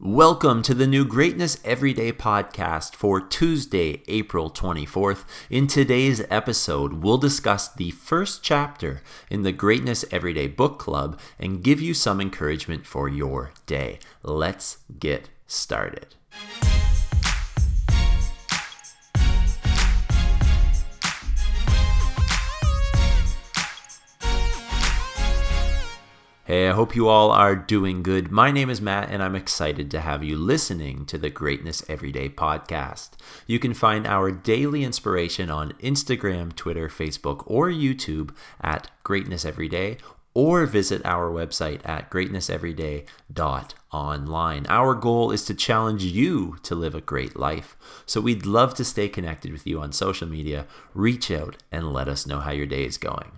Welcome to the new Greatness Everyday podcast for Tuesday, April 24th. In today's episode, we'll discuss the first chapter in the Greatness Everyday book club and give you some encouragement for your day. Let's get started. Hey, I hope you all are doing good. My name is Matt, and I'm excited to have you listening to the Greatness Everyday podcast. You can find our daily inspiration on Instagram, Twitter, Facebook, or YouTube at Greatness Everyday, or visit our website at greatnesseveryday.online. Our goal is to challenge you to live a great life. So we'd love to stay connected with you on social media. Reach out and let us know how your day is going.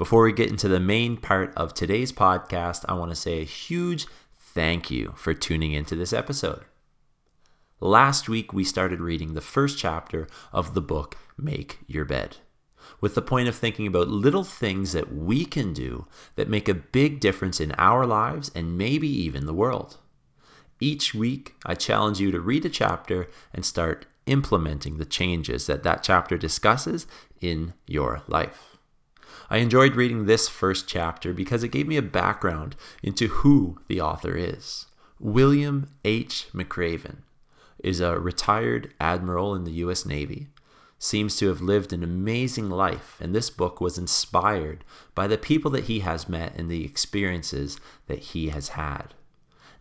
Before we get into the main part of today's podcast, I want to say a huge thank you for tuning into this episode. Last week, we started reading the first chapter of the book Make Your Bed, with the point of thinking about little things that we can do that make a big difference in our lives and maybe even the world. Each week, I challenge you to read a chapter and start implementing the changes that that chapter discusses in your life. I enjoyed reading this first chapter because it gave me a background into who the author is. William H. McRaven is a retired admiral in the U.S. Navy, seems to have lived an amazing life, and this book was inspired by the people that he has met and the experiences that he has had.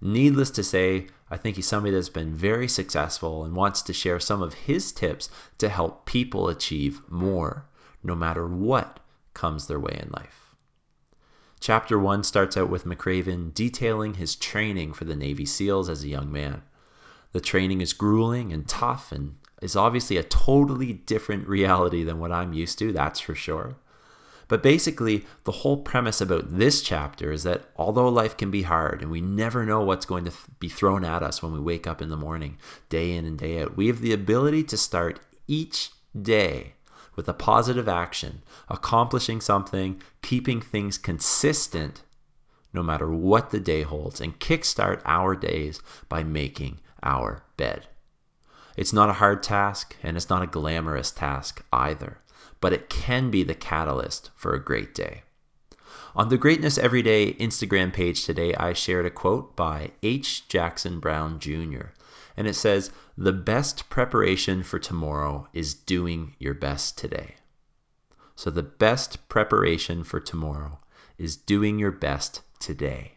Needless to say, I think he's somebody that's been very successful and wants to share some of his tips to help people achieve more, no matter what comes their way in life. Chapter 1 starts out with McRaven detailing his training for the Navy SEALs as a young man. The training is grueling and tough and is obviously a totally different reality than what I'm used to, that's for sure. But basically, the whole premise about this chapter is that although life can be hard and we never know what's going to be thrown at us when we wake up in the morning, day in and day out, we have the ability to start each day with a positive action, accomplishing something, keeping things consistent no matter what the day holds, and kickstart our days by making our bed. It's not a hard task and it's not a glamorous task either, but it can be the catalyst for a great day. On the Greatness Everyday Instagram page today, I shared a quote by H. Jackson Brown Jr and it says, The best preparation for tomorrow is doing your best today. So, the best preparation for tomorrow is doing your best today.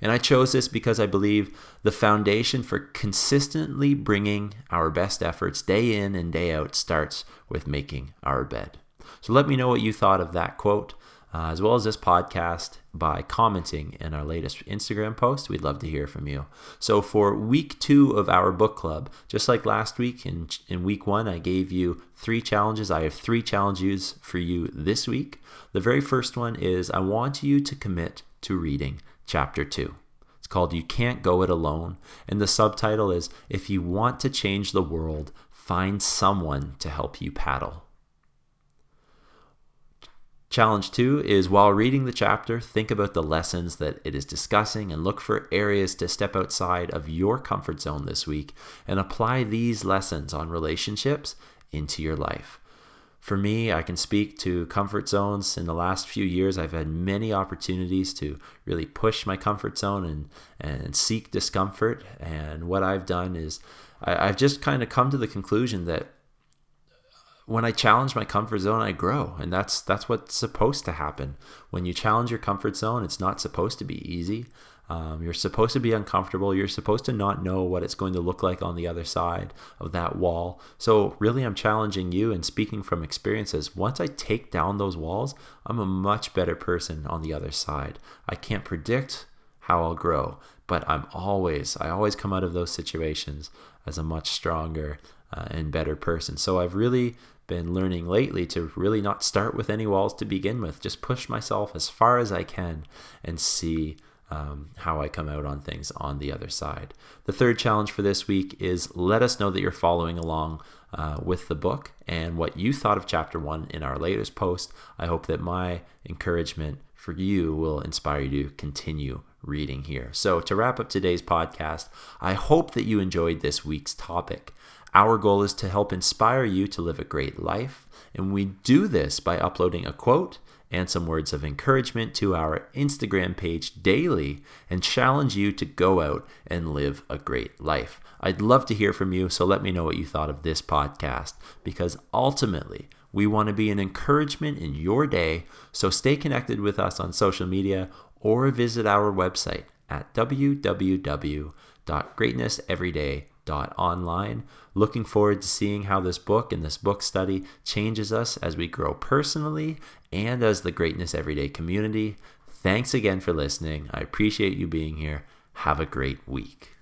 And I chose this because I believe the foundation for consistently bringing our best efforts day in and day out starts with making our bed. So let me know what you thought of that quote uh, as well as this podcast by commenting in our latest Instagram post. We'd love to hear from you. So, for week two of our book club, just like last week, in, in week one, I gave you three challenges. I have three challenges for you this week. The very first one is I want you to commit to reading chapter two. It's called You Can't Go It Alone. And the subtitle is If You Want to Change the World, Find Someone to Help You Paddle. Challenge two is while reading the chapter, think about the lessons that it is discussing and look for areas to step outside of your comfort zone this week and apply these lessons on relationships into your life. For me, I can speak to comfort zones. In the last few years, I've had many opportunities to really push my comfort zone and, and seek discomfort. And what I've done is I, I've just kind of come to the conclusion that when I challenge my comfort zone, I grow, and that's that's what's supposed to happen. When you challenge your comfort zone, it's not supposed to be easy. Um, you're supposed to be uncomfortable. You're supposed to not know what it's going to look like on the other side of that wall. So, really, I'm challenging you and speaking from experiences. Once I take down those walls, I'm a much better person on the other side. I can't predict how I'll grow, but I'm always, I always come out of those situations as a much stronger uh, and better person. So, I've really been learning lately to really not start with any walls to begin with. Just push myself as far as I can and see um, how I come out on things on the other side. The third challenge for this week is let us know that you're following along uh, with the book and what you thought of chapter one in our latest post. I hope that my encouragement for you will inspire you to continue reading here. So, to wrap up today's podcast, I hope that you enjoyed this week's topic. Our goal is to help inspire you to live a great life, and we do this by uploading a quote and some words of encouragement to our Instagram page daily and challenge you to go out and live a great life. I'd love to hear from you, so let me know what you thought of this podcast because ultimately, we want to be an encouragement in your day, so stay connected with us on social media or visit our website at www.greatnesseveryday.online. Looking forward to seeing how this book and this book study changes us as we grow personally and as the Greatness Everyday community. Thanks again for listening. I appreciate you being here. Have a great week.